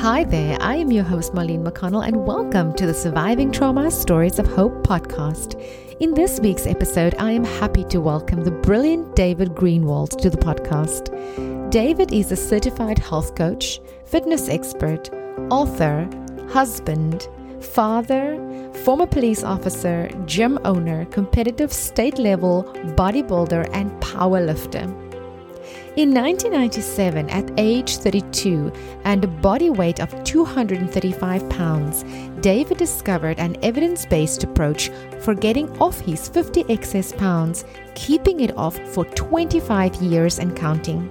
Hi there, I am your host Marlene McConnell, and welcome to the Surviving Trauma Stories of Hope podcast. In this week's episode, I am happy to welcome the brilliant David Greenwalt to the podcast. David is a certified health coach, fitness expert, author, husband, father, former police officer, gym owner, competitive state level bodybuilder, and powerlifter. In 1997, at age 32 and a body weight of 235 pounds, David discovered an evidence based approach for getting off his 50 excess pounds, keeping it off for 25 years and counting.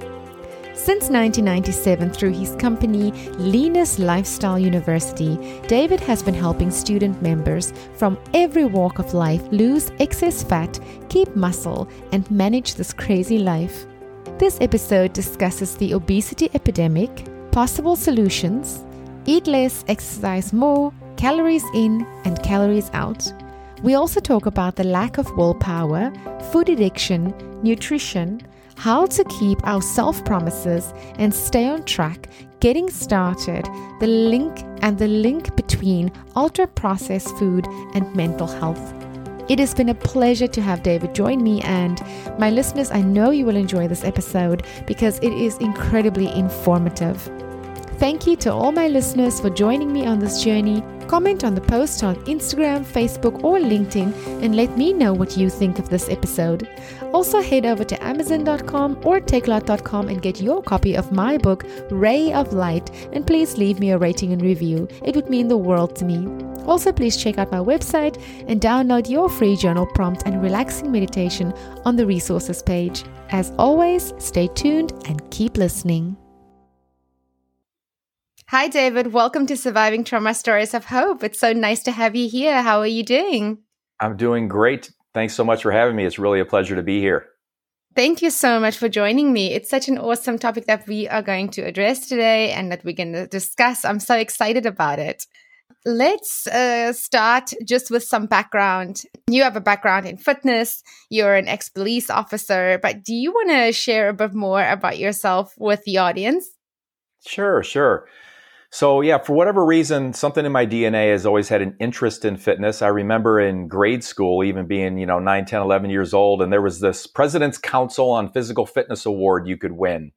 Since 1997, through his company Leanness Lifestyle University, David has been helping student members from every walk of life lose excess fat, keep muscle, and manage this crazy life. This episode discusses the obesity epidemic, possible solutions, eat less, exercise more, calories in, and calories out. We also talk about the lack of willpower, food addiction, nutrition, how to keep our self promises and stay on track, getting started, the link and the link between ultra processed food and mental health. It has been a pleasure to have David join me, and my listeners, I know you will enjoy this episode because it is incredibly informative. Thank you to all my listeners for joining me on this journey. Comment on the post on Instagram, Facebook, or LinkedIn and let me know what you think of this episode. Also, head over to Amazon.com or Takealot.com and get your copy of my book, Ray of Light, and please leave me a rating and review. It would mean the world to me. Also, please check out my website and download your free journal prompt and relaxing meditation on the resources page. As always, stay tuned and keep listening. Hi, David. Welcome to Surviving Trauma Stories of Hope. It's so nice to have you here. How are you doing? I'm doing great. Thanks so much for having me. It's really a pleasure to be here. Thank you so much for joining me. It's such an awesome topic that we are going to address today and that we're going to discuss. I'm so excited about it. Let's uh, start just with some background. You have a background in fitness, you're an ex police officer, but do you want to share a bit more about yourself with the audience? Sure, sure. So, yeah, for whatever reason, something in my DNA has always had an interest in fitness. I remember in grade school, even being, you know, 9, 10, 11 years old, and there was this President's Council on Physical Fitness Award you could win.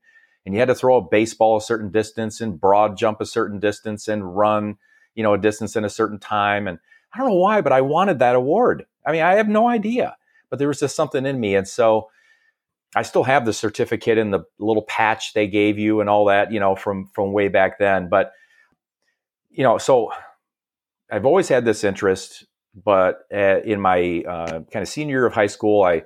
And you had to throw a baseball a certain distance and broad jump a certain distance and run, you know, a distance in a certain time. And I don't know why, but I wanted that award. I mean, I have no idea, but there was just something in me. And so, I still have the certificate and the little patch they gave you and all that, you know, from from way back then. But you know, so I've always had this interest, but uh, in my uh, kind of senior year of high school, I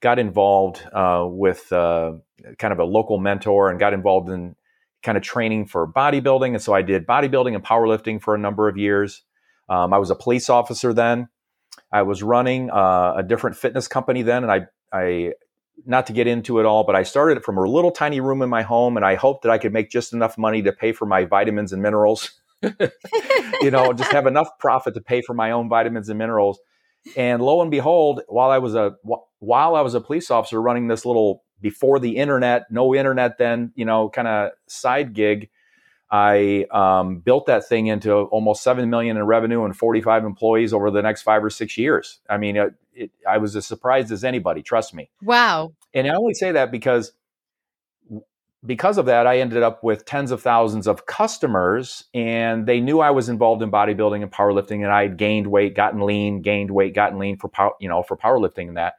got involved uh, with uh, kind of a local mentor and got involved in kind of training for bodybuilding. And so I did bodybuilding and powerlifting for a number of years. Um, I was a police officer then. I was running uh, a different fitness company then, and I, I, not to get into it all, but I started it from a little tiny room in my home, and I hoped that I could make just enough money to pay for my vitamins and minerals you know, just have enough profit to pay for my own vitamins and minerals. And lo and behold, while I was a while I was a police officer running this little before the internet, no internet then, you know, kind of side gig, I um, built that thing into almost seven million in revenue and 45 employees over the next five or six years. I mean, it, it, I was as surprised as anybody. Trust me. Wow. And I only say that because because of that, I ended up with tens of thousands of customers, and they knew I was involved in bodybuilding and powerlifting, and I had gained weight, gotten lean, gained weight, gotten lean for power, you know, for powerlifting and that.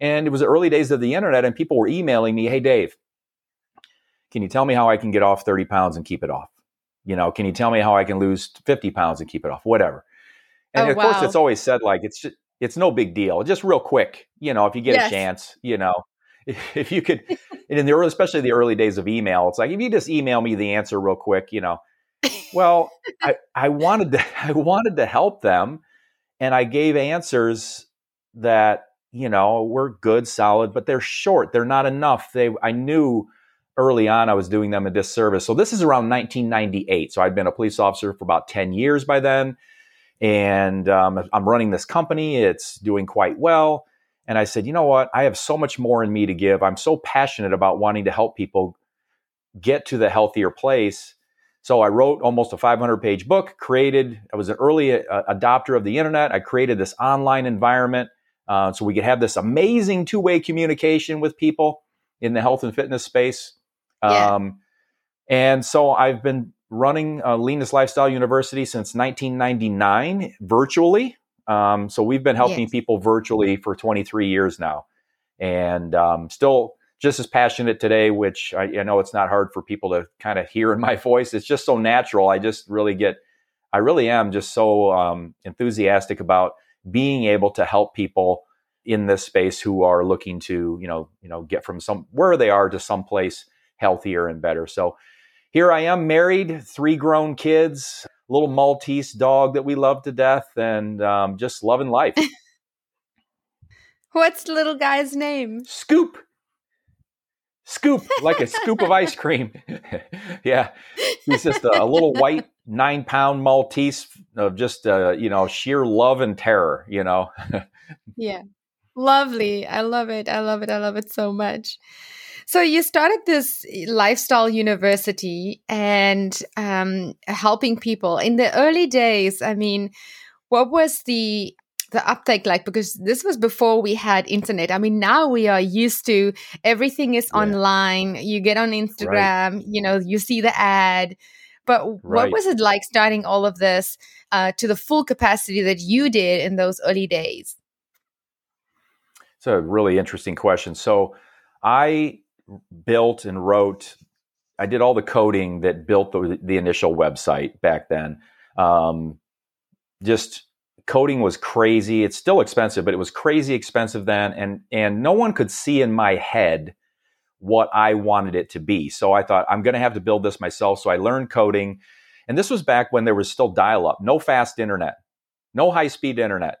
And it was the early days of the internet, and people were emailing me, "Hey, Dave, can you tell me how I can get off 30 pounds and keep it off? You know, can you tell me how I can lose 50 pounds and keep it off? Whatever." And oh, of wow. course, it's always said like it's just, it's no big deal, just real quick. You know, if you get yes. a chance, you know, if you could, and in the early, especially the early days of email, it's like if you just email me the answer real quick, you know. Well, I, I wanted to I wanted to help them, and I gave answers that you know were good, solid, but they're short. They're not enough. They I knew early on I was doing them a disservice. So this is around 1998. So I'd been a police officer for about 10 years by then, and um, I'm running this company. It's doing quite well and I said, you know what? I have so much more in me to give. I'm so passionate about wanting to help people get to the healthier place So I wrote almost a 500 page book, created, I was an early uh, adopter of the internet. I created this online environment uh, so we could have this amazing two way communication with people in the health and fitness space. Yeah. Um, and so I've been running uh, Leanness Lifestyle University since 1999 virtually. Um, so we've been helping yes. people virtually for 23 years now, and um, still just as passionate today. Which I, I, know it's not hard for people to kind of hear in my voice. It's just so natural. I just really get, I really am just so um, enthusiastic about being able to help people in this space who are looking to, you know, you know, get from some where they are to someplace healthier and better. So here I am, married, three grown kids, little Maltese dog that we love to death, and um, just loving life. What's the little guy's name? Scoop. Scoop, like a scoop of ice cream. yeah, he's just a, a, little white nine pound Maltese of just uh, you know sheer love and terror. You know. yeah, lovely. I love it. I love it. I love it so much. So you started this lifestyle university and um, helping people in the early days. I mean, what was the the uptake like because this was before we had internet i mean now we are used to everything is yeah. online you get on instagram right. you know you see the ad but right. what was it like starting all of this uh, to the full capacity that you did in those early days it's a really interesting question so i built and wrote. I did all the coding that built the, the initial website back then. Um, just coding was crazy. It's still expensive, but it was crazy expensive then, and and no one could see in my head what I wanted it to be. So I thought I'm going to have to build this myself. So I learned coding, and this was back when there was still dial up, no fast internet, no high speed internet.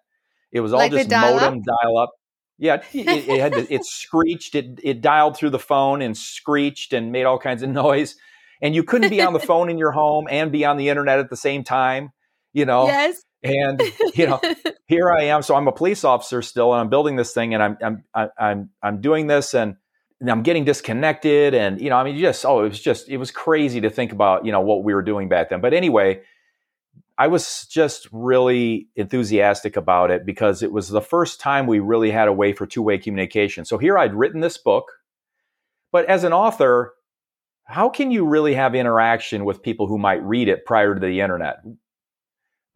It was all like just modem dial up. Yeah, it, it had to, it screeched. It it dialed through the phone and screeched and made all kinds of noise. And you couldn't be on the phone in your home and be on the internet at the same time. You know. Yes. And you know, here I am. So I'm a police officer still, and I'm building this thing, and I'm I'm I'm I'm doing this, and, and I'm getting disconnected, and you know, I mean, just oh, it was just it was crazy to think about you know what we were doing back then. But anyway, I was just really enthusiastic about it because it was the first time we really had a way for two way communication. So here I'd written this book, but as an author, how can you really have interaction with people who might read it prior to the internet?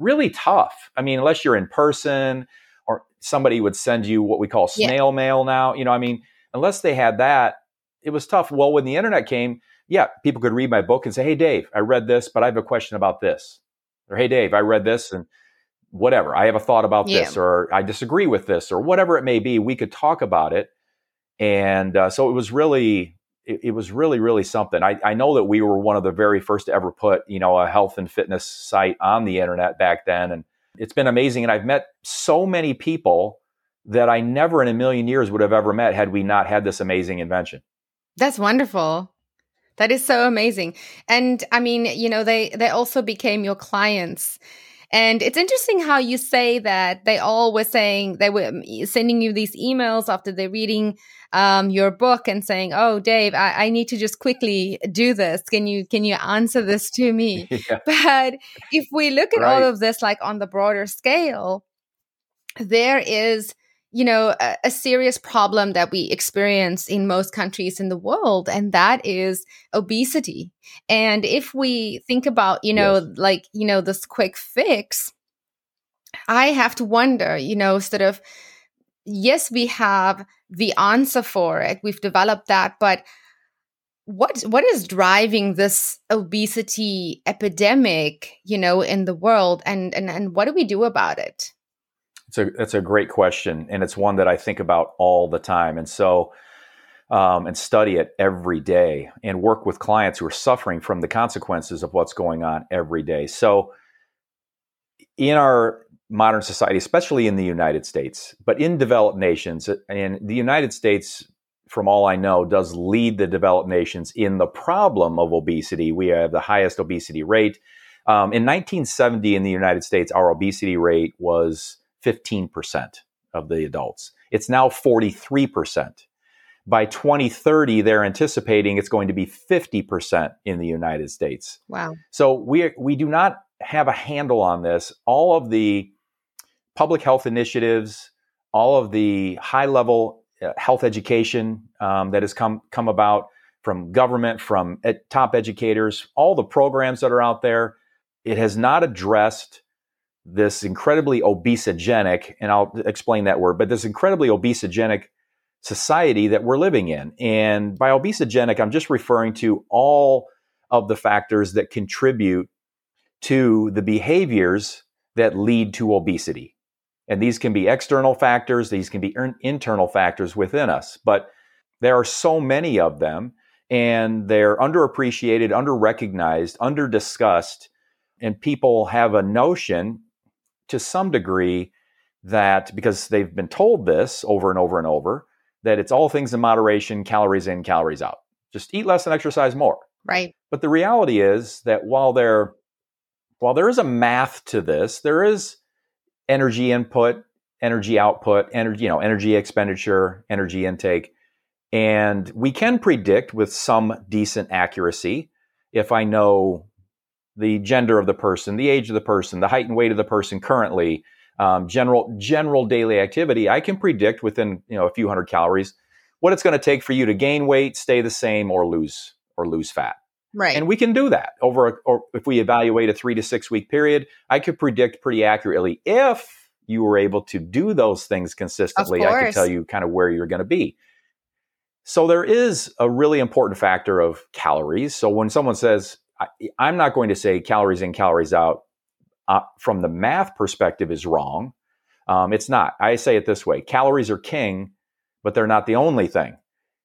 Really tough. I mean, unless you're in person or somebody would send you what we call snail yeah. mail now. You know, I mean, unless they had that, it was tough. Well, when the internet came, yeah, people could read my book and say, Hey, Dave, I read this, but I have a question about this or hey dave i read this and whatever i have a thought about yeah. this or i disagree with this or whatever it may be we could talk about it. And uh, so it was really it, it, was really really something. I, I know that we were one of the very first to ever put you know a health and fitness site on the internet back then and it's been amazing and i've met so many people that i never in a million years would have ever met had we not had this amazing invention. That's wonderful that is so amazing. And I mean, you know, they they also became your clients. And it's interesting how you say that they all were saying they were sending you these emails after they're reading um, your book and saying, "Oh, Dave, I, I, need to just quickly do this. Can you can you answer this to me?" Yeah. But if we look at right. all of this like on the broader scale, there is you know, a, a, serious problem that we experience in most countries in the world, and that is obesity. And if we think about, you know, yes. like, you know, this quick fix, I have to wonder, you know, sort of, yes, we have the answer for it, we've developed that, but what what is driving this obesity epidemic you know in the world and and and what do we do about it it's a that's a great question, and it's one that I think about all the time. And so, um, and study it every day, and work with clients who are suffering from the consequences of what's going on every day. So, in our modern society, especially in the United States, but in developed nations, and the United States, from all I know, does lead the developed nations in the problem of obesity. We have the highest obesity rate. Um, in 1970, in the United States, our obesity rate was 15% of the adults. It's now 43%. By 2030, they're anticipating it's going to be 50% in the United States. Wow. So we, we do not have a handle on this. All of the public health initiatives, all of the high level uh, health education um, that has come, come about from government, from top educators, all the programs that are out there, it has not addressed this incredibly obesogenic, and I'll explain that word, but this incredibly obesogenic society that we're living in. And by obesogenic, I'm just referring to all of the factors that contribute to the behaviors that lead to obesity. And these can be external factors, these can be internal factors within us, but there are so many of them and they're underappreciated, underrecognized, underdiscussed. And people have a notion to some degree that because they've been told this over and over and over, that it's all things in moderation, calories in, calories out. Just eat less and exercise more. Right. But the reality is that while there while there is a math to this, there is energy input, energy output, energy, you know, energy expenditure, energy intake. And we can predict with some decent accuracy if I know the gender of the person, the age of the person, the height and weight of the person currently, um, general general daily activity, I can predict within you know a few hundred calories what it's going to take for you to gain weight, stay the same, or lose or lose fat. Right. And we can do that over, a, or if we evaluate a three to six week period, I could predict pretty accurately if you were able to do those things consistently. I can tell you kind of where you're going to be. So there is a really important factor of calories. So when someone says, I, am not going to say calories in, calories out uh, from the math perspective is wrong. Um, it's not. I say it this way calories are king, but they're not the only thing.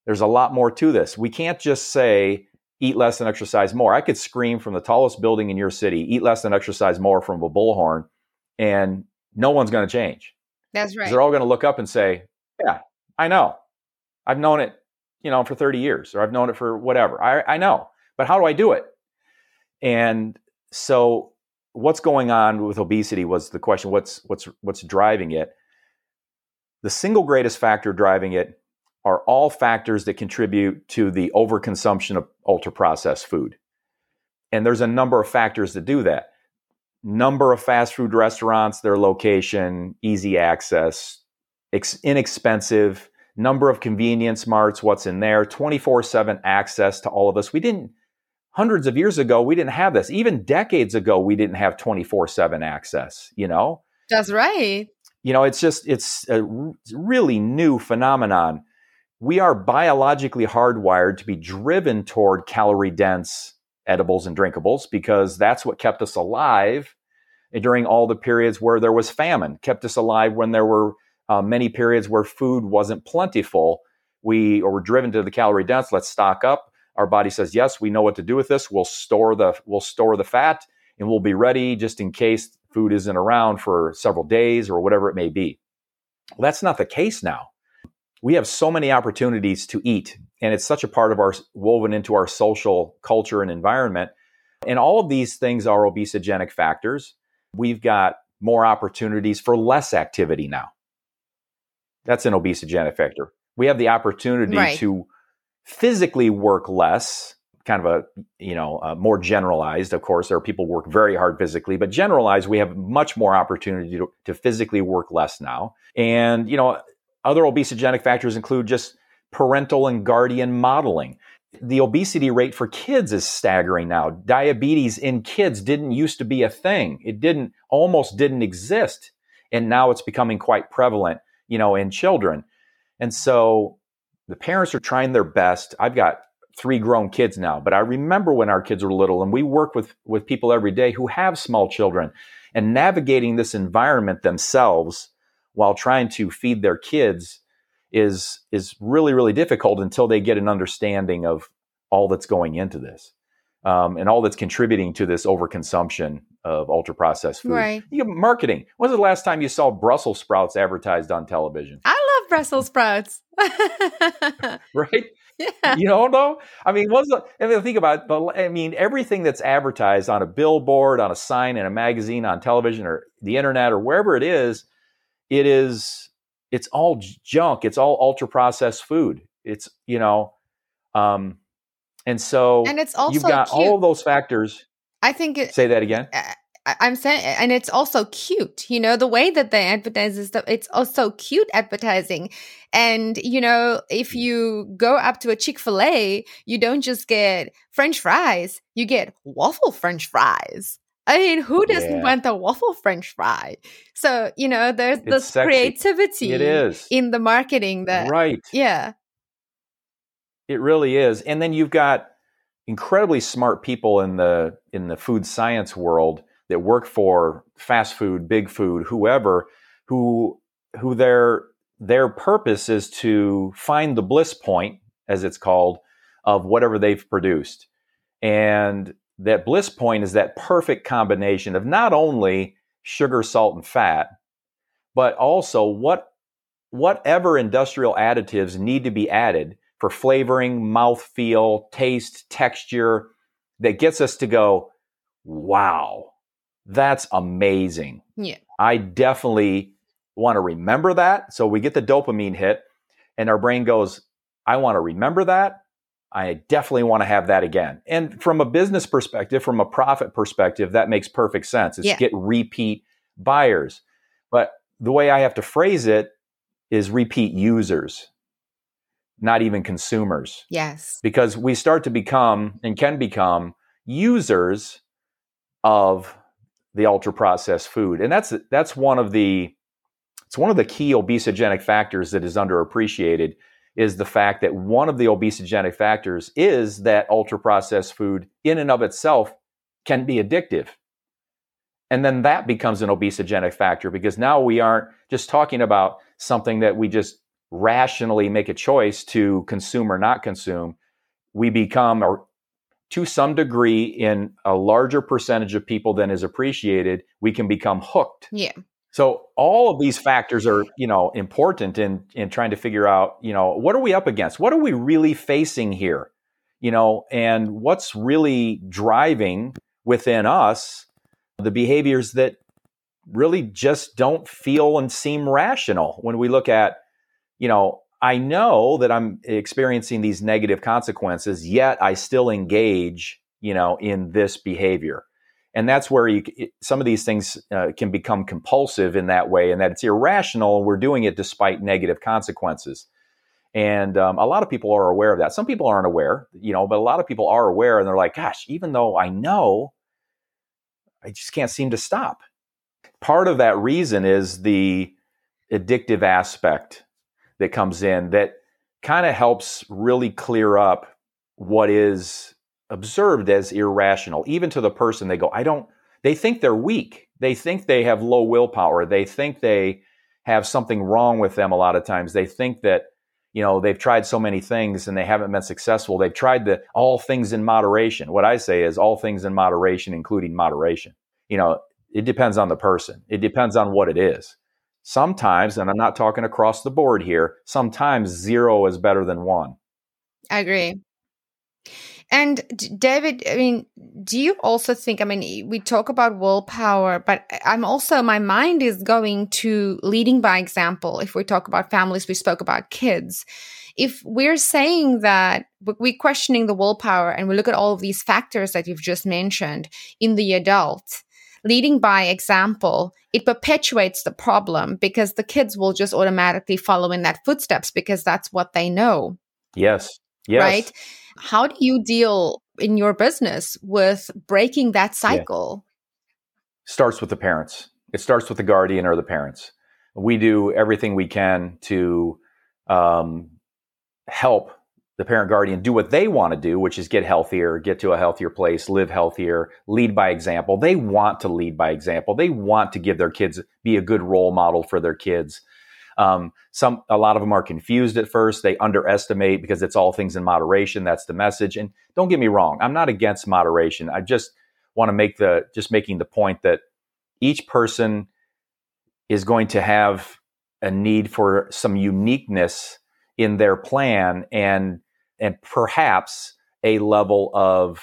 There's a lot more to this. We can't just say eat less and exercise more. I could scream from the tallest building in your city, eat less and exercise more from a bullhorn, and no one's going to change. That's right. They're all going to look up and say, Yeah, I know. I've known it, you know, for 30 years, or I've known it for whatever. I, I know. But how do I do it? And so what's going on with obesity was the question what's what's what's driving it? The single greatest factor driving it are all factors that contribute to the overconsumption of ultra processed food. And there's a number of factors that do that. Number of fast food restaurants their location easy access ex- inexpensive number of convenience marts what's in there 24/7 access to all of this we didn't hundreds of years ago, we didn't have this. Even decades ago, we didn't have 24 7 access, you know? That's right. You know, it's just, it's a really new phenomenon. We are biologically hardwired to be driven toward calorie dense edibles and drinkables because that's what kept us alive during all the periods where there was famine, kept us alive when there were uh, many periods where food wasn't plentiful. We or were driven to the calorie dense, let's stock up our body says yes we know what to do with this. We'll store the we'll store the fat and we'll be ready just in case food isn't around for several days or whatever it may be. Well that's not the case now. We have so many opportunities to eat and it's such a part of our woven into our social culture and environment. And all of these things are obesogenic factors. We've got more opportunities for less activity now. That's an obesogenic factor. We have the opportunity right. to physically work less kind of a you know uh, more generalized of course. There are people work very hard physically but generalized we have much more opportunity to, to physically work less now. And you know other obesogenic factors include just parental and guardian modeling. The obesity rate for kids is staggering now. Diabetes in kids didn't used to be a thing. It didn't almost didn't exist. And now it's becoming quite prevalent you know in children. And so the parents are trying their best. I've got three grown kids now, but I remember when our kids were little and we work with, with people every day who have small children and navigating this environment themselves while trying to feed their kids is, is really, really difficult until they get an understanding of all that's going into this. Um, and all that's contributing to this overconsumption of ultra processed food. Right. You marketing. When was the last time you saw Brussels sprouts advertised on television? I Brussels sprouts. right? Yeah. You don't know? I mean, what's the, I mean, think about it. I mean, everything that's advertised on a billboard, on a sign in a magazine, on television, or the internet, or wherever it is, it is, it's all junk. It's all ultra processed food. It's you know, um, and so and it's also you've got cute. all of those factors. I think it, Say that again. I'm saying, and it's also cute. You know, the way that they advertise is that it's also cute advertising. And you know, if you go up to a Chick Fil A, you don't just get French fries; you get waffle French fries. I mean, who doesn't Yeah. want a waffle French fry? So you know, there's It's this sexy. creativity It is in the marketing that, right. yeah, It really is. And then you've got incredibly smart people in the in the food science world that work for fast food, big food, whoever, who who their their purpose is to find the bliss point, as it's called, of whatever they've produced. And that bliss point is that perfect combination of not only sugar, salt, and fat, but also what whatever industrial additives need to be added for flavoring, mouthfeel, taste, texture that gets us to go, wow, that's amazing. yeah, I definitely want to remember that. So we get the dopamine hit, and our brain goes, I want to remember that. I definitely want to have that again. And from a business perspective, from a profit perspective, that makes perfect sense. It's Yeah. get repeat buyers. But the way I have to phrase it is repeat users, not even consumers yes, because we start to become and can become users of the ultra processed food and that's that's one of the it's one of the key obesogenic factors that is underappreciated is the fact that one of the obesogenic factors is that ultra processed food in and of itself can be addictive and then that becomes an obesogenic factor because now we aren't just talking about something that we just rationally make a choice to consume or not consume. We become, or to some degree, in a larger percentage of people than is appreciated, we can become hooked. yeah, So all of these factors are, you know, important in in trying to figure out, you know, what are we up against? What are we really facing here? You know, and what's really driving within us the behaviors that really just don't feel and seem rational when we look at, you know, I know that I'm experiencing these negative consequences, yet I still engage, you know, in this behavior. And that's where you some of these things uh, can become compulsive in that way and that it's irrational and we're doing it despite negative consequences. And um, a lot of people are aware of that. Some people aren't aware you know but a lot of people are aware and they're like gosh even though i know i just can't seem to stop. Part of that reason is the addictive aspect that comes in that kind of helps really clear up what is observed as irrational even to the person they go i don't they think they're weak. They think they have low willpower. They think they have something wrong with them a lot of times. They think that you know they've tried so many things and they haven't been successful. They've tried the all things in moderation. What i say is all things in moderation including moderation. You know it depends on the person. It depends on what it is sometimes and i'm not talking across the board here sometimes zero is better than one I agree. And David, I mean, do you also think, I mean, we talk about willpower, but I'm also, my mind is going to leading by example. If we talk about families, we spoke about kids. If we're saying that we're questioning the willpower and we look at all of these factors that you've just mentioned in the adult, leading by example, it perpetuates the problem because the kids will just automatically follow in that footsteps because that's what they know yes yes right? How do you deal in your business with breaking that cycle? starts with the parents. It starts with the guardian or the parents. We do everything we can to um, help the parent guardian do what they want to do, which is get healthier, get to a healthier place, live healthier, lead by example. They want to lead by example. They want to give their kids be a good role model for their kids. Um, some a lot of them are confused at first. They underestimate because it's all things in moderation. That's the message. And don't get me wrong, I'm not against moderation. I just want to make the just making the point that each person is going to have a need for some uniqueness in their plan and and perhaps a level of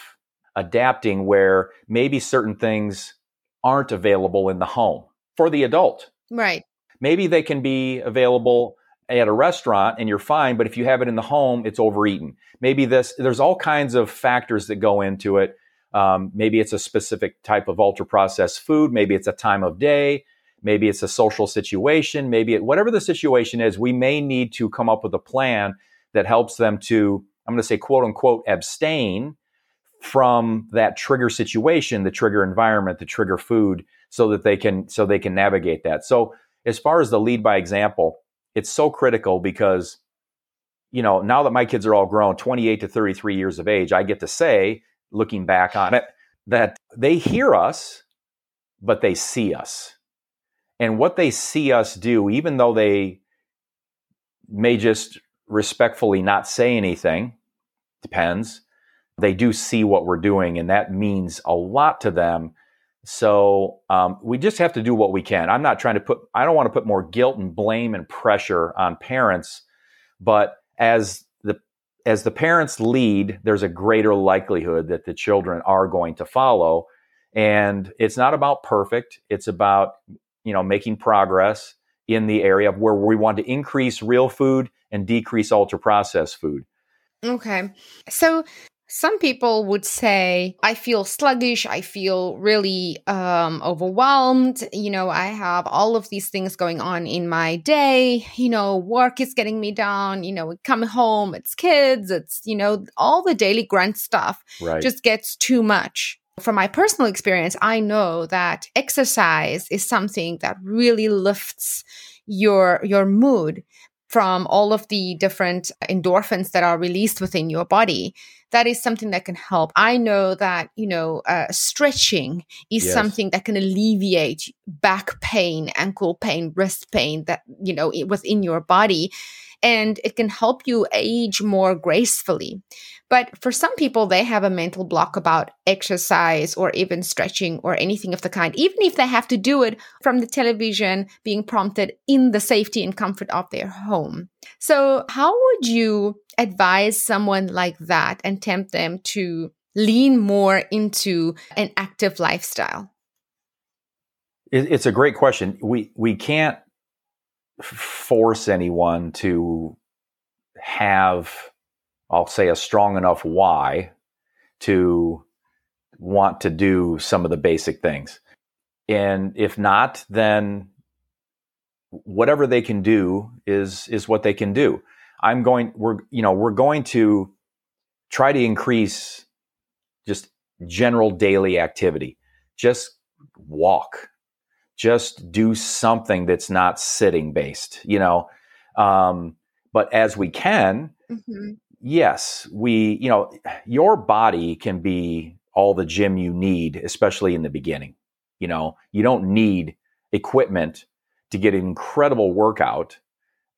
adapting where maybe certain things aren't available in the home for the adult Right. maybe they can be available at a restaurant and you're fine, but if you have it in the home, it's overeaten. Maybe this, there's all kinds of factors that go into it. Um, maybe it's a specific type of ultra processed food. Maybe it's a time of day. Maybe it's a social situation. Maybe it, whatever the situation is, we may need to come up with a plan that helps them to, I'm going to say, quote unquote, abstain from that trigger situation, the trigger environment, the trigger food, so that they can so they can navigate that. So as far as the lead by example, it's so critical because you know now that my kids are all grown, 28 to 33 years of age, I get to say, looking back on it, that they hear us, but they see us, and what they see us do, even though they may just respectfully not say anything, depends they do see what we're doing, and that means a lot to them. So um, we just have to do what we can. I'm not trying to put, I don't want to put more guilt and blame and pressure on parents, but as the as the parents lead, there's a greater likelihood that the children are going to follow. And it's not about perfect; it's about you know making progress in the area of where we want to increase real food and decrease ultra processed food. Okay. So some people would say, I feel sluggish. I feel really um, overwhelmed. You know, I have all of these things going on in my day. You know, work is getting me down. You know, come home, it's kids, it's, you know, all the daily grunt stuff right. just gets too much. From my personal experience, I know that exercise is something that really lifts your your mood from all of the different endorphins that are released within your body that is something that can help i know that you know uh, stretching is yes. something that can alleviate back pain ankle pain wrist pain that you know within your body and it can help you age more gracefully but for some people, they have a mental block about exercise or even stretching or anything of the kind, even if they have to do it from the television being prompted in the safety and comfort of their home. So, how would you advise someone like that and tempt them to lean more into an active lifestyle? It's a great question. We we can't force anyone to have I'll say a strong enough why to want to do some of the basic things. And if not, then whatever they can do is is what they can do. I'm going we're you know, we're going to try to increase just general daily activity. Just walk. Just do something that's not sitting based, you know. Um, but as we can, mm-hmm yes, we, you know, your body can be all the gym you need, especially in the beginning. You know, you don't need equipment to get an incredible workout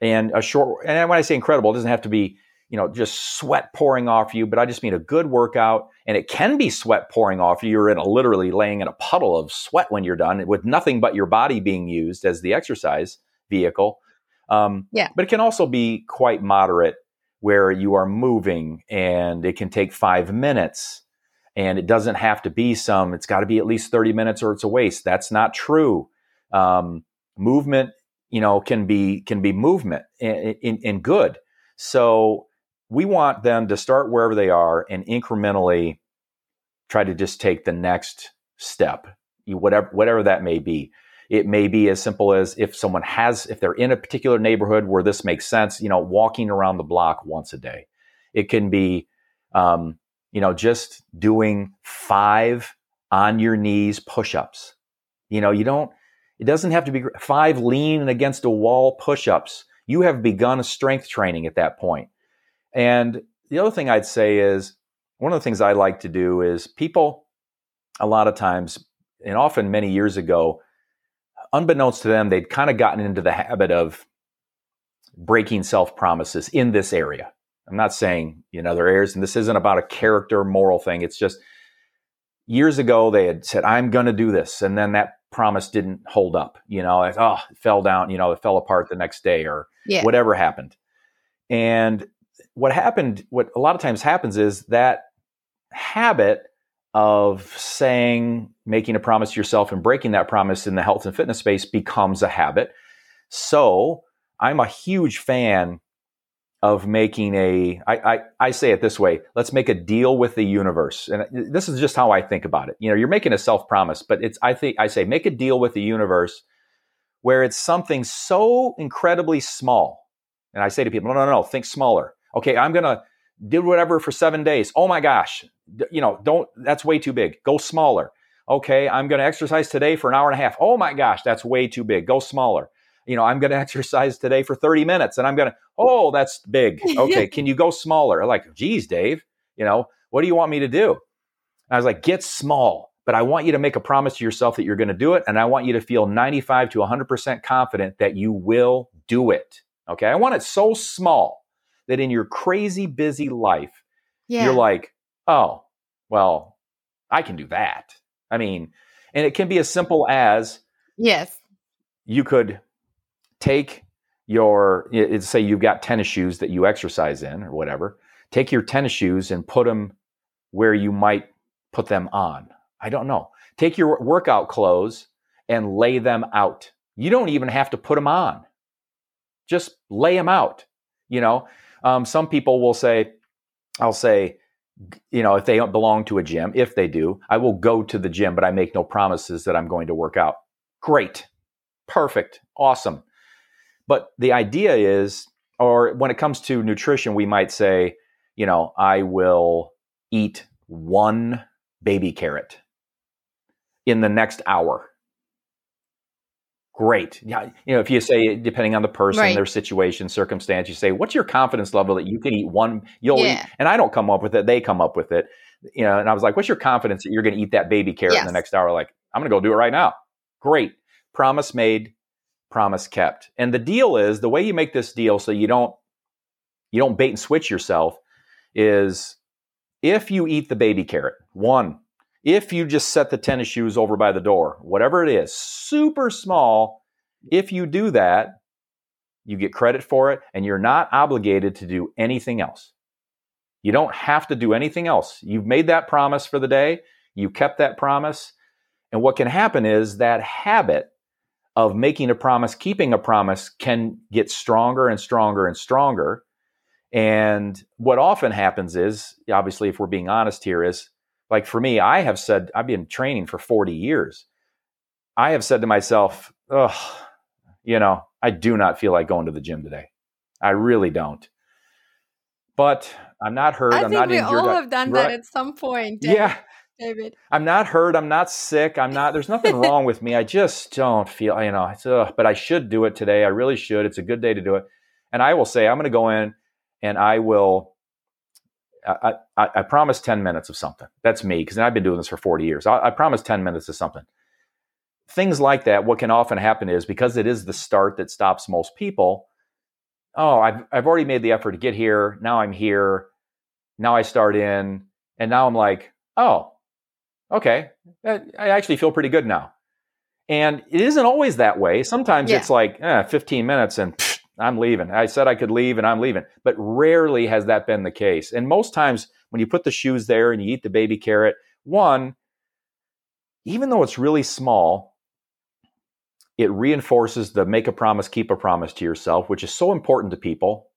and a short, and when I say incredible, it doesn't have to be, you know, just sweat pouring off you, but I just mean a good workout. And it can be sweat pouring off you. You're in a literally laying in a puddle of sweat when you're done with nothing but your body being used as the exercise vehicle. Um, yeah. But it can also be quite moderate where you are moving and it can take five minutes and it doesn't have to be some, it's got to be at least 30 minutes or it's a waste. That's not true. Um, movement, you know, can be, can be movement in good. So we want them to start wherever they are and incrementally try to just take the next step, whatever, whatever that may be. It may be as simple as if someone has, if they're in a particular neighborhood where this makes sense, you know, walking around the block once a day. It can be, um, you know, just doing five on your knees push ups. You know, you don't, it doesn't have to be five lean against a wall push ups. You have begun strength training at that point. And the other thing I'd say is one of the things I like to do is people, a lot of times, and often many years ago, unbeknownst to them, they'd kind of gotten into the habit of breaking self promises in this area. I'm not saying in other areas, and this isn't about a character moral thing. It's just years ago they had said, I'm going to do this. And then that promise didn't hold up. You know, like, oh, it fell down, you know, it fell apart the next day or yeah. whatever happened. And what happened, what a lot of times happens is that habit of saying, making a promise to yourself and breaking that promise in the health and fitness space becomes a habit. So I'm a huge fan of making a I, I, I say it this way let's make a deal with the universe. And this is just how i think about it. You know you're making a self promise but it's i think i say make a deal with the universe where it's something so incredibly small. And i say to people no no no think smaller okay i'm gonna do whatever for seven days oh my gosh you know don't that's way too big go smaller okay i'm gonna exercise today for an hour and a half oh my gosh that's way too big go smaller you know, I'm going to exercise today for 30 minutes and I'm going to, oh, that's big. Okay. can you go smaller? I'm like, geez, Dave, you know, what do you want me to do? And I was like, get small, but I want you to make a promise to yourself that you're going to do it. And I want you to feel 95 to 100% confident that you will do it. Okay. I want it so small that in your crazy busy life, yeah. you're like, oh, well, I can do that. I mean, and it can be as simple as, yes, you could take your say you've got tennis shoes that you exercise in or whatever take your tennis shoes and put them where you might put them on. I don't know. Take your workout clothes and lay them out. You don't even have to put them on. Just lay them out you know um, some people will say i'll say you know if they don't belong to a gym if they do i will go to the gym but i make no promises that i'm going to work out. Great. Perfect. Awesome. But the idea is, or when it comes to nutrition, we might say, you know, I will eat one baby carrot in the next hour. Great. Yeah. You know, if you say, depending on the person, right. their situation, circumstance, you say, what's your confidence level that you can eat one? You'll yeah. eat, and I don't come up with it. They come up with it. You know, and I was like, what's your confidence that you're going to eat that baby carrot yes. in the next hour? Like, I'm going to go do it right now. Great. Promise made, promise kept. And the deal is the way you make this deal so you don't you don't bait and switch yourself is if you eat the baby carrot, one, if you just set the tennis shoes over by the door, whatever it is, super small, if you do that, you get credit for it and you're not obligated to do anything else. You don't have to do anything else. You've made that promise for the day, you kept that promise. And what can happen is that habit of making a promise, keeping a promise can get stronger and stronger and stronger. And what often happens is, obviously, if we're being honest here, is like for me, I have said, I've been training for 40 years. I have said to myself, oh, you know, I do not feel like going to the gym today. I really don't. But I'm not hurt. I am not we injured. all have done right. that at some point. Yeah. David. I'm not hurt. I'm not sick. I'm not. There's nothing wrong with me. I just don't feel. You know. It's, uh, but I should do it today. I really should. It's a good day to do it. And I will say I'm going to go in and I will. I, I, I promise 10 minutes of something. That's me because I've been doing this for 40 years. I, I promise 10 minutes of something. Things like that. What can often happen is because it is the start that stops most people. Oh, I've I've already made the effort to get here. Now I'm here. Now I start in, and now I'm like, oh, okay, I actually feel pretty good now. And it isn't always that way. Sometimes yeah. it's like eh, 15 minutes and I'm leaving. I said I could leave and I'm leaving. But rarely has that been the case. And most times when you put the shoes there and you eat the baby carrot, one, even though it's really small, it reinforces the make a promise, keep a promise to yourself, which is so important to people.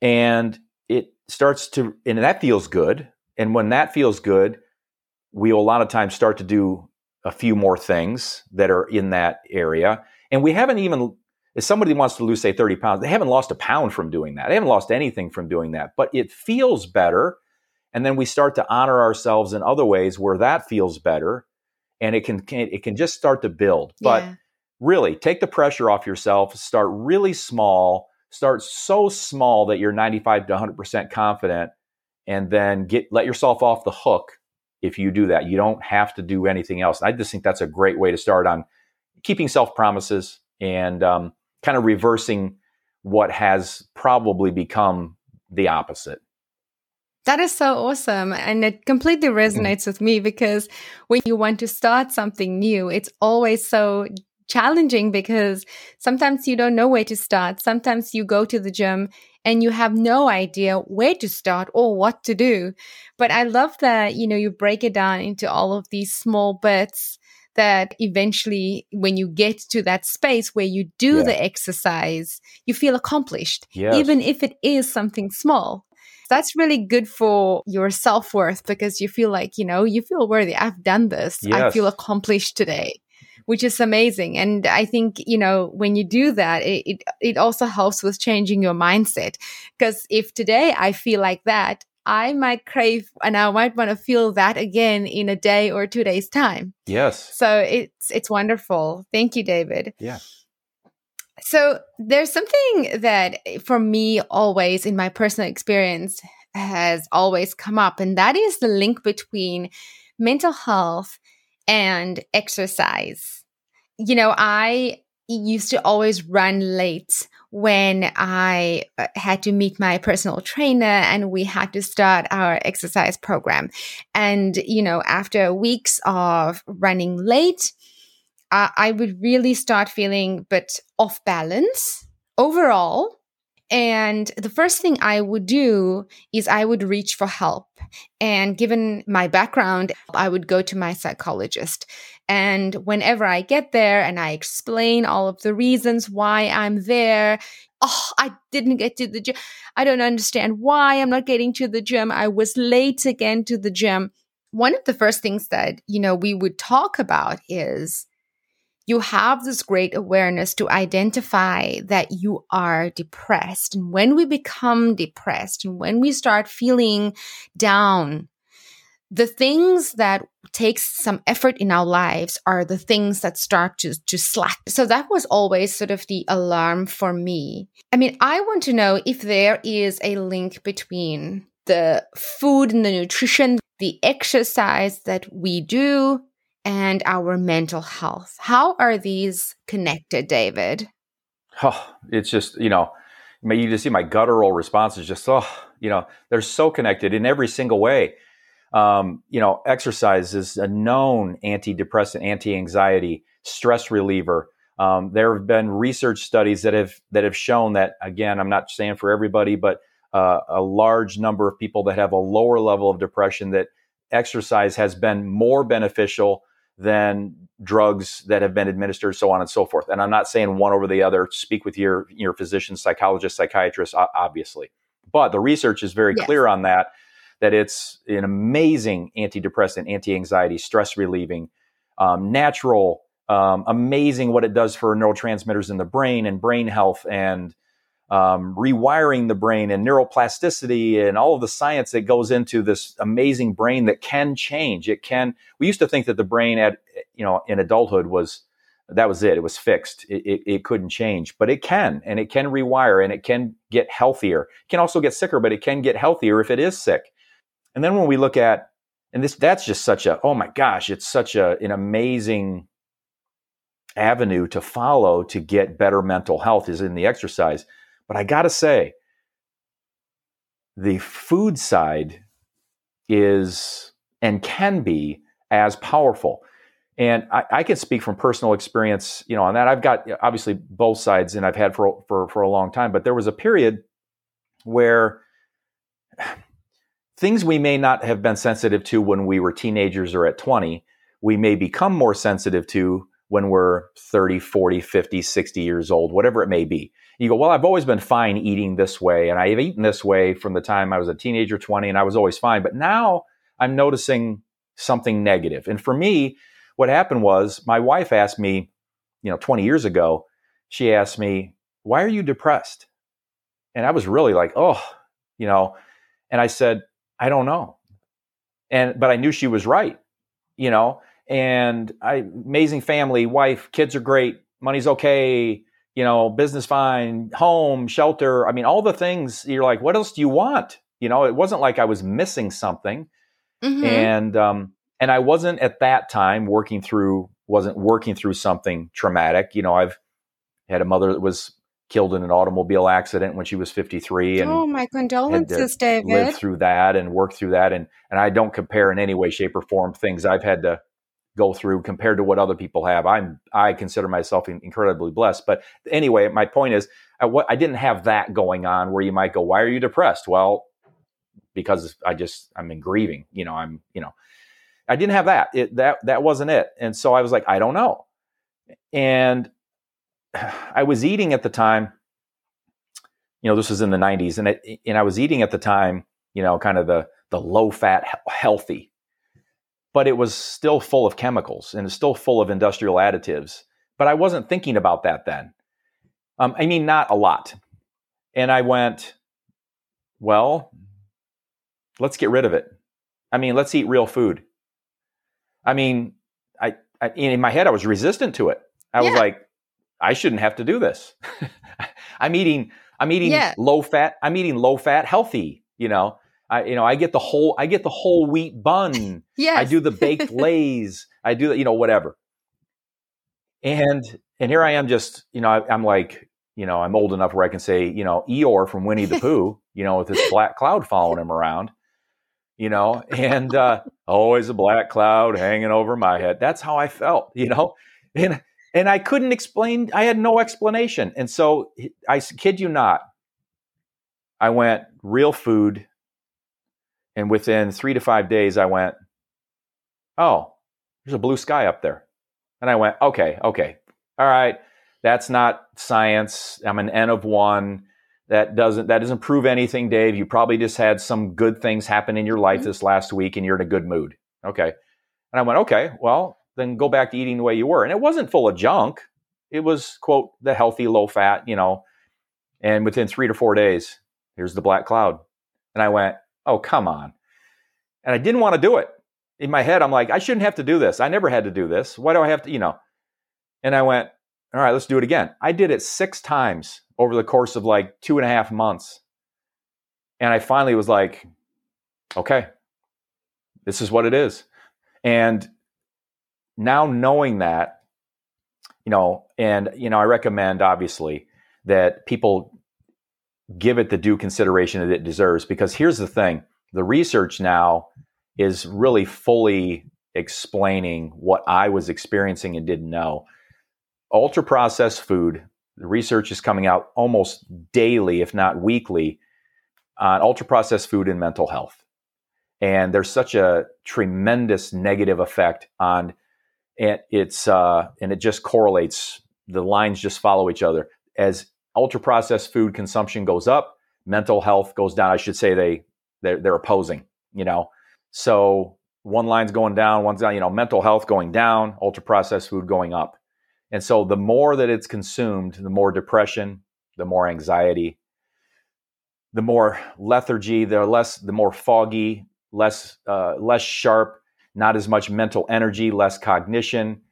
And it starts to, and that feels good. And when that feels good, we will a lot of times start to do a few more things that are in that area. And we haven't even, if somebody wants to lose, say, 30 pounds, they haven't lost a pound from doing that. They haven't lost anything from doing that, but it feels better. And then we start to honor ourselves in other ways where that feels better. And it can, it can just start to build. But yeah. really, take the pressure off yourself, start really small, start so small that you're 95 to 100% confident, and then get, let yourself off the hook if you do that. You don't have to do anything else. I just think that's a great way to start on keeping self promises and um, kind of reversing what has probably become the opposite. That is so awesome. And it completely mm. resonates with me because when you want to start something new, it's always so challenging because sometimes you don't know where to start. Sometimes you go to the gym and you have no idea where to start or what to do. But I love that, you know, you break it down into all of these small bits that eventually when you get to that space where you do yeah. the exercise, you feel accomplished, yes. even if it is something small. That's really good for your self worth because you feel like, you know, you feel worthy. I've done this. Yes. I feel accomplished today which is amazing. And I think, you know, when you do that, it, it, it also helps with changing your mindset. Because if today I feel like that, I might crave and I might want to feel that again in a day or two days time. Yes. So it's it's wonderful. Thank you, David. Yeah. So there's something that eh, for me always in my personal experience has always come up and that is the link between mental health and exercise. You know, I used to always run late when I uh, had to meet my personal trainer and we had to start our exercise program. And, you know, after weeks of running late, I would really start feeling a bit off balance overall. And the first thing I would do is I would reach for help. And given my background, I would go to my psychologist. And whenever I get there and I explain all of the reasons why I'm there, oh, I didn't get to the gym. I don't understand why I'm not getting to the gym. I was late again to the gym. One of the first things that, you know, we would talk about is you have this great awareness to identify that you are depressed. And when we become depressed and when we start feeling down, the things that takes some effort in our lives are the things that start to, to slack. So that was always sort of the alarm for me. I mean, I want to know if there is a link between the food and the nutrition, the exercise that we do, and our mental health. How are these connected, David? Oh, it's just, you know, you just see my guttural response is just, oh, you know, they're so connected in every single way. Um, you know, exercise is a known antidepressant, anti-anxiety, stress reliever. Um, there have been research studies that have that have shown that. Again, I'm not saying for everybody, but uh, a large number of people that have a lower level of depression that exercise has been more beneficial than drugs that have been administered, so on and so forth. And I'm not saying one over the other. Speak with your your physician, psychologist, psychiatrist, obviously. But the research is very yes. clear on that that it's an amazing antidepressant, anti anxiety, stress relieving, um, natural, um, amazing what it does for neurotransmitters in the brain and brain health and um, rewiring the brain and neuroplasticity and all of the science that goes into this amazing brain that can change. It can. We used to think that the brain at you know in adulthood was that was it. It was fixed. It, it, it, couldn't change, but it can, and it can rewire, and it can get healthier. It can also get sicker, but it can get healthier if it is sick. And then when we look at, and this, that's just such a, oh my gosh, it's such a, an amazing avenue to follow to get better mental health is in the exercise. But I got to say, the food side is and can be as powerful. And I, I, can speak from personal experience, you know, on that. I've got obviously both sides, and I've had for for for a long time. But there was a period where things we may not have been sensitive to when we were teenagers or at 20, we may become more sensitive to when we're 30, 40, 50, 60 years old, whatever it may be. You go, well, I've always been fine eating this way, and I've eaten this way from the time I was a teenager, 20, and I was always fine. But now I'm noticing something negative. And for me, what happened was my wife asked me, you know, 20 years ago, she asked me, why are you depressed? And I was really like, oh, you know, and I said, I don't know. And but I knew she was right, you know. And I amazing family, wife, kids are great, money's okay, you know, business fine, home, shelter. I mean, all the things you're like, what else do you want? You know, it wasn't like I was missing something. Mm-hmm. And um and I wasn't at that time working through wasn't working through something traumatic. You know, I've had a mother that was killed in an automobile accident when she was 53 and oh my condolences david lived through that and worked through that and and i don't compare in any way shape or form things i've had to go through compared to what other people have i'm i consider myself incredibly blessed but anyway my point is I, what, I didn't have that going on where you might go why are you depressed well because i just i'm in grieving you know i'm you know I didn't have that. It, that that wasn't it. And so I was like, I don't know. And I was eating at the time. You know, this was in the '90s, and it, and I was eating at the time. You know, kind of the the low fat, healthy, but it was still full of chemicals and it's still full of industrial additives. But I wasn't thinking about that then. Um, I mean, not a lot. And I went, well, let's get rid of it. I mean, let's eat real food. I mean, I, I in my head I was resistant to it. I yeah. was like, I shouldn't have to do this. I'm eating I'm eating yeah. low fat. I'm eating low fat healthy, you know. I you know, I get the whole I get the whole wheat bun. yes. I do the baked Lay's. I do the, you know, whatever. And and here I am just, you know, I, I'm like, you know, I'm old enough where I can say, you know, Eeyore from Winnie the Pooh, you know, with this black cloud following him around you know, and uh, always a black cloud hanging over my head. That's how I felt, you know, and and I couldn't explain. I had no explanation, and so I kid you not, I went real food, and within three to five days, I went, oh, there's a blue sky up there, and I went, okay, okay, all right, that's not science. I'm an N of one. That doesn't that doesn't prove anything dave. You probably just had some good things happen in your life mm-hmm. this last week and you're in a good mood. Okay. And i went okay. Well then go back to eating the way you were. And it wasn't full of junk. It was quote the healthy low fat you know. And within three to four days here's the black cloud. And i went oh come on. And i didn't want to do it. In my head i'm like i shouldn't have to do this. I never had to do this. Why do i have to you know? And i went all right let's do it again. I did it six times over the course of like two and a half months. And I finally was like, okay, this is what it is. And now knowing that, you know, and, you know, I recommend obviously that people give it the due consideration that it deserves because here's the thing the research now is really fully explaining what I was experiencing and didn't know. Ultra processed food the research is coming out almost daily, if not weekly, on ultra processed food and mental health. And there's such a tremendous negative effect on it. It's uh, and it just correlates. The lines just follow each other. As ultra processed food consumption goes up, mental health goes down. I should say they they're, they're opposing. You know, so one line's going down, one's down. You know, mental health going down, ultra processed food going up. And so the more that it's consumed, the more depression, the more anxiety, the more lethargy, the less, the more foggy, less, uh, less sharp, not as much mental energy, less cognition.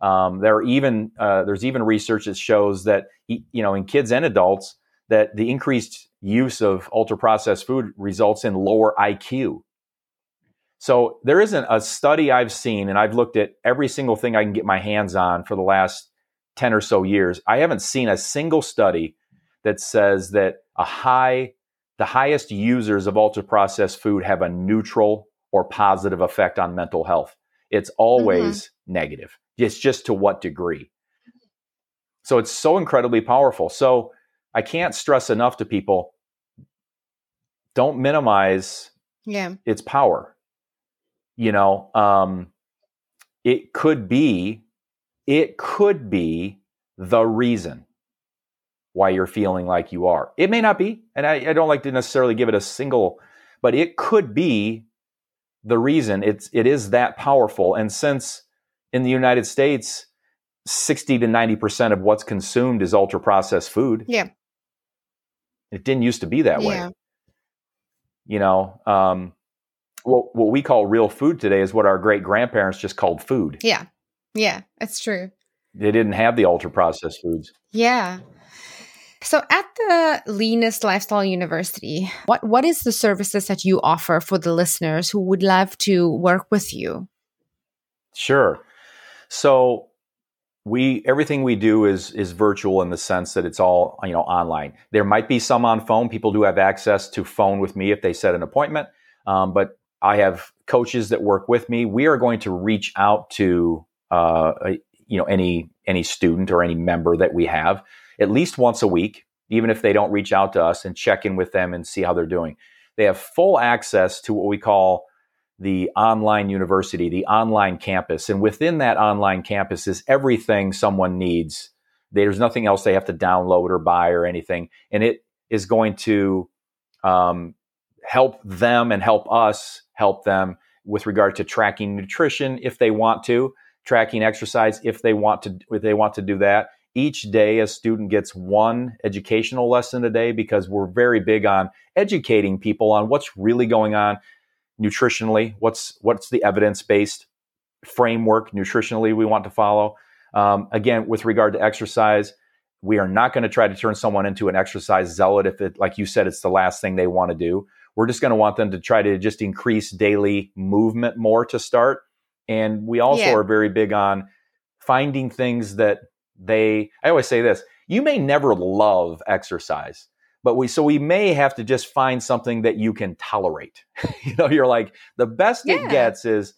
Um, there are even uh, there's even research that shows that you know in kids and adults that the increased use of ultra processed food results in lower IQ. So there isn't a study I've seen, and I've looked at every single thing I can get my hands on for the last 10 or so years, I haven't seen a single study that says that a high, the highest users of ultra processed food have a neutral or positive effect on mental health. It's always mm-hmm. negative. It's just to what degree. So it's so incredibly powerful. So I can't stress enough to people don't minimize yeah. its power. You know, um, it could be it could be the reason why you're feeling like you are. It may not be, and I, I, don't like to necessarily give it a single, but it could be the reason. It's it is that powerful. And since in the United States, sixty to ninety percent of what's consumed is ultra processed food. Yeah, it didn't used to be that yeah. way. You know, um, what what we call real food today is what our great grandparents just called food. Yeah. Yeah, it's true. They didn't have the ultra processed foods. Yeah. So at the Leanness Lifestyle University, what what is the services that you offer for the listeners who would love to work with you? Sure. So we everything we do is is virtual in the sense that it's all you know online. There might be some on phone. People do have access to phone with me if they set an appointment. Um, but I have coaches that work with me. We are going to reach out to uh, you know any any student or any member that we have at least once a week, even if they don't reach out to us and check in with them and see how they're doing. They have full access to what we call the online university, the online campus. And within that online campus is everything someone needs. There's nothing else they have to download or buy or anything. And it is going to um, help them and help us help them with regard to tracking nutrition if they want to, tracking exercise if they want to if they want to do that. Each day a student gets one educational lesson a day because we're very big on educating people on what's really going on nutritionally, what's what's the evidence-based framework nutritionally we want to follow. Um, again, with regard to exercise, we are not going to try to turn someone into an exercise zealot if it, like you said, it's the last thing they want to do. We're just going to want them to try to just increase daily movement more to start. And we also yeah. are very big on finding things that they, I always say this you may never love exercise, but we, so we may have to just find something that you can tolerate. you know, you're like, the best yeah. it gets is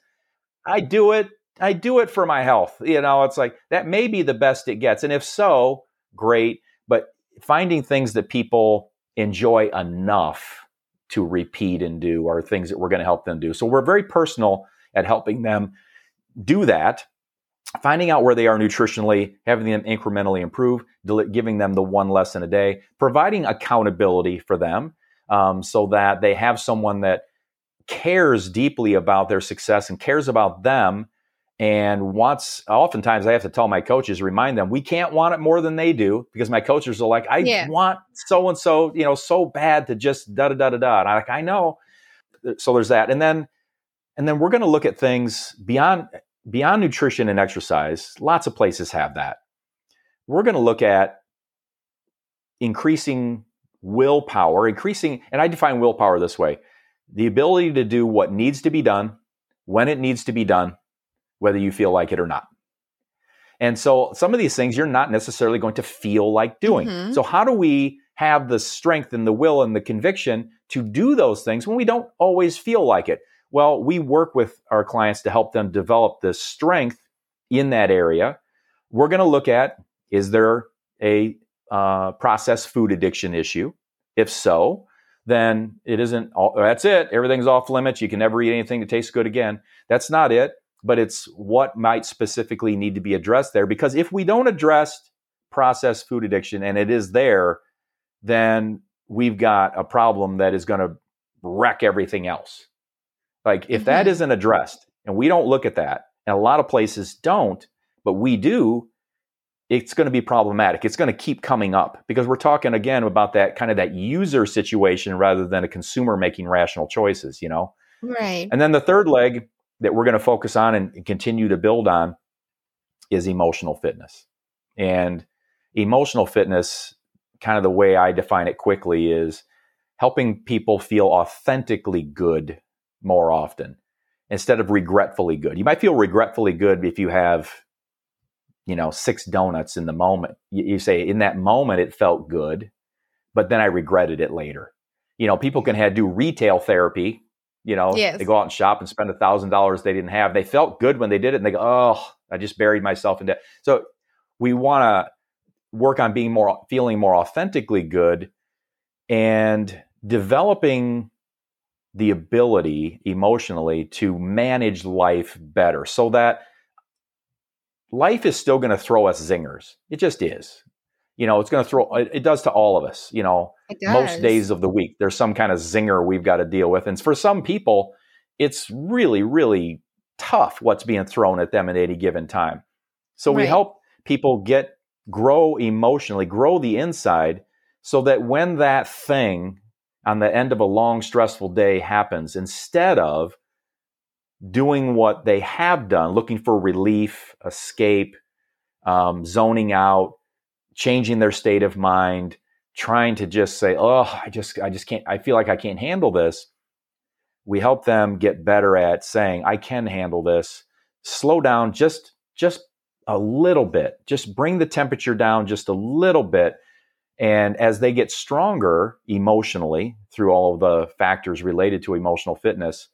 I do it. I do it for my health. You know, it's like that may be the best it gets. And if so, great. But finding things that people enjoy enough to repeat and do are things that we're going to help them do. So we're very personal at helping them do that, finding out where they are nutritionally, having them incrementally improve, giving them the one lesson a day, providing accountability for them um, so that they have someone that cares deeply about their success and cares about them and wants oftentimes i have to tell my coaches remind them we can't want it more than they do because my coaches are like i yeah. want so and so you know so bad to just da da da da da and i'm like i know so there's that and then and then we're going to look at things beyond beyond nutrition and exercise lots of places have that we're going to look at increasing willpower increasing and i define willpower this way the ability to do what needs to be done when it needs to be done whether you feel like it or not. And so some of these things you're not necessarily going to feel like doing. Mm-hmm. So, how do we have the strength and the will and the conviction to do those things when we don't always feel like it? Well, we work with our clients to help them develop the strength in that area. We're going to look at is there a uh, processed food addiction issue? If so, then it isn't all, that's it. Everything's off limits. You can never eat anything that tastes good again. That's not it but it's what might specifically need to be addressed there. Because if we don't address processed food addiction and it is there, then we've got a problem that is going to wreck everything else. Like if mm-hmm. that isn't addressed and we don't look at that, and a lot of places don't, but we do, it's going to be problematic. It's going to keep coming up because we're talking again about that kind of that user situation rather than a consumer making rational choices, you know? Right. And then the third leg that we're going to focus on and continue to build on is emotional fitness. And emotional fitness, kind of the way I define it quickly, is helping people feel authentically good more often instead of regretfully good. You might feel regretfully good if you have, you know, six donuts in the moment. You, you say, in that moment, it felt good, but then I regretted it later. You know, people can have do retail therapy you know, yes. they go out and shop and spend a thousand dollars they didn't have. They felt good when they did it, and they go, "Oh, I just buried myself in debt." So we want to work on being more, feeling more authentically good, and developing the ability emotionally to manage life better, so that life is still going to throw us zingers. It just is you know, it's going to throw, it, it, does to all of us, you know, most days of the week. There's some kind of zinger we've got to deal with. And for some people, it's really, really tough what's being thrown at them at any given time. So right. we help people get, grow emotionally, grow the inside so that when that thing on the end of a long, stressful day happens, instead of doing what they have done, looking for relief, escape, um, zoning out, changing their state of mind, trying to just say, "Oh, I just I just can't I feel like I can't handle this." We help them get better at saying, "I can handle this." Slow down just just a little bit. Just bring the temperature down just a little bit. And as they get stronger emotionally through all of the factors related to emotional fitness,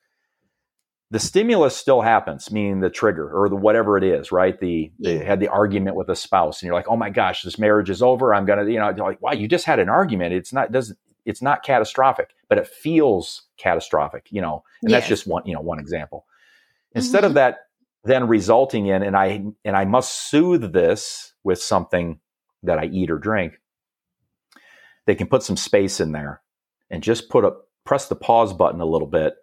the stimulus still happens, meaning the trigger or the whatever it is, right? The they had the argument with a spouse, and you're like, oh my gosh, this marriage is over. I'm gonna, you know, like, wow, you just had an argument. It's not doesn't it's not catastrophic, but it feels catastrophic, you know. And that's just one, you know, one example. Instead Mhm. of that then resulting in and I and I must soothe this with something that I eat or drink, they can put some space in there and just put a press the pause button a little bit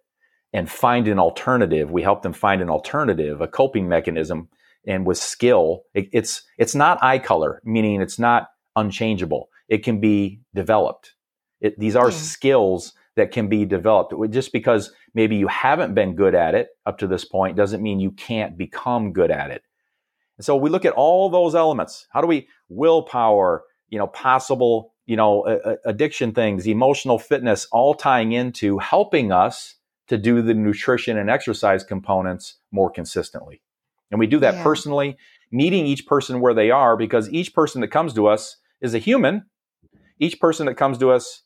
and find an alternative. We help them find an alternative, a coping mechanism, and with skill, it, it's it's not eye color, meaning it's not unchangeable. It can be developed. It, these are Yeah. skills that can be developed. Just because maybe you haven't been good at it up to this point doesn't mean you can't become good at it. And so we look at all those elements. How do we willpower, you know, possible, you know, addiction things, emotional fitness, all tying into helping us to do the nutrition and exercise components more consistently. And we do that Yeah. personally, meeting each person where they are because each person that comes to us is a human. Each person that comes to us,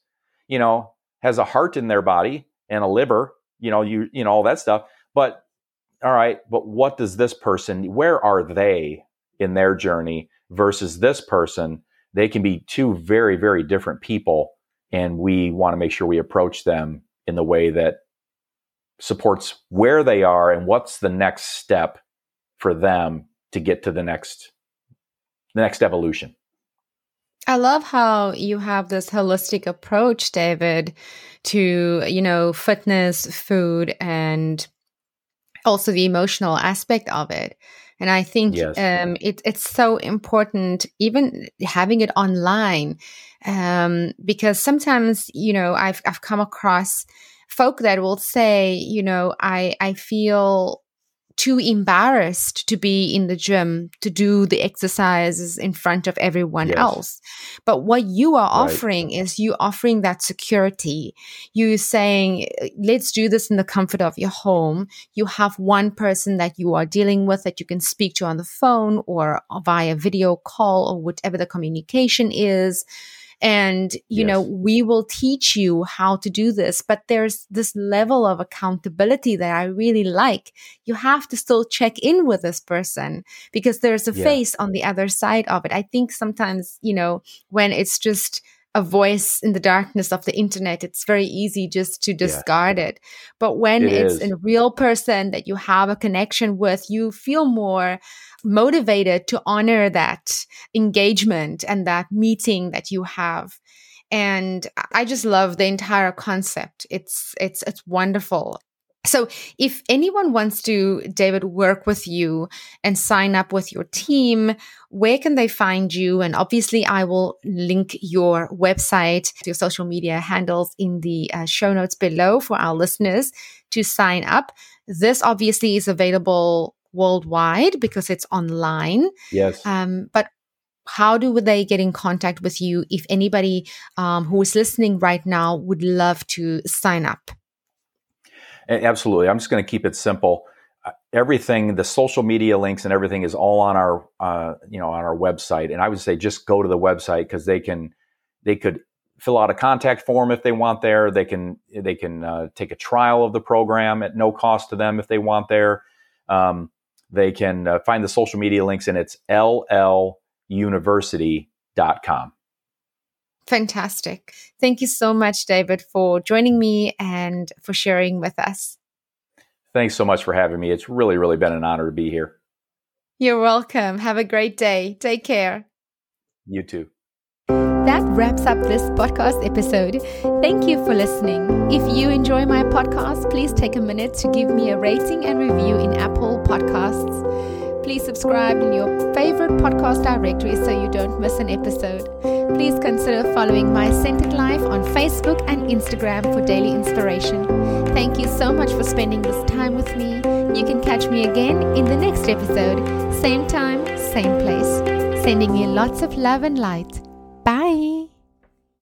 you know, has a heart in their body and a liver, you know, you you know all that stuff. But all right, but what does this person where are they in their journey versus this person? They can be two very very different people and we want to make sure we approach them in the way that supports where they are and what's the next step for them to get to the next the next evolution. I love how you have this holistic approach, David, to, you know, fitness, food, and also the emotional aspect of it. And I think Yes. um, it, it's so important, even having it online, um, because sometimes, you know, I've, I've come across folk that will say, you know, I, I feel too embarrassed to be in the gym to do the exercises in front of everyone Yes. else. But what you are Right. offering is you offering that security. You saying, let's do this in the comfort of your home. You have one person that you are dealing with that you can speak to on the phone or via video call or whatever the communication is. And, you know, we will teach you how to do this. But there's this level of accountability that I really like. You have to still check in with this person because there's a Yeah. face on the other side of it. I think sometimes, you know, when it's just a voice in the darkness of the internet, it's very easy just to discard it. But when It it's is. a real person that you have a connection with, you feel more motivated to honor that engagement and that meeting that you have. And I just love the entire concept. It's it's it's wonderful. So, if anyone wants to, David, work with you and sign up with your team, where can they find you? And obviously, I will link your website, your social media handles in the uh, show notes below for our listeners to sign up. This obviously is available worldwide because it's online. Yes. Um, but how do they get in contact with you if anybody um, who is listening right now would love to sign up? Absolutely. I'm just going to keep it simple. Uh, Everything, the social media links and everything is all on our, uh, you know, on our website. And I would say just go to the website because they can, they could fill out a contact form if they want there. They can, they can uh, take a trial of the program at no cost to them if they want there. Um, they can uh, find the social media links and it's lluniversity.com. Fantastic. Thank you so much, David, for joining me and for sharing with us. Thanks so much for having me. It's really, really been an honor to be here. You're welcome. Have a great day. Take care. You too. That wraps up this podcast episode. Thank you for listening. If you enjoy my podcast, please take a minute to give me a rating and review in Apple Podcasts. Please subscribe in your favorite podcast directory so you don't miss an episode. Please consider following My Centered Life on Facebook and Instagram for daily inspiration. Thank you so much for spending this time with me. You can catch me again in the next episode, same time, same place. Sending you lots of love and light. Bye.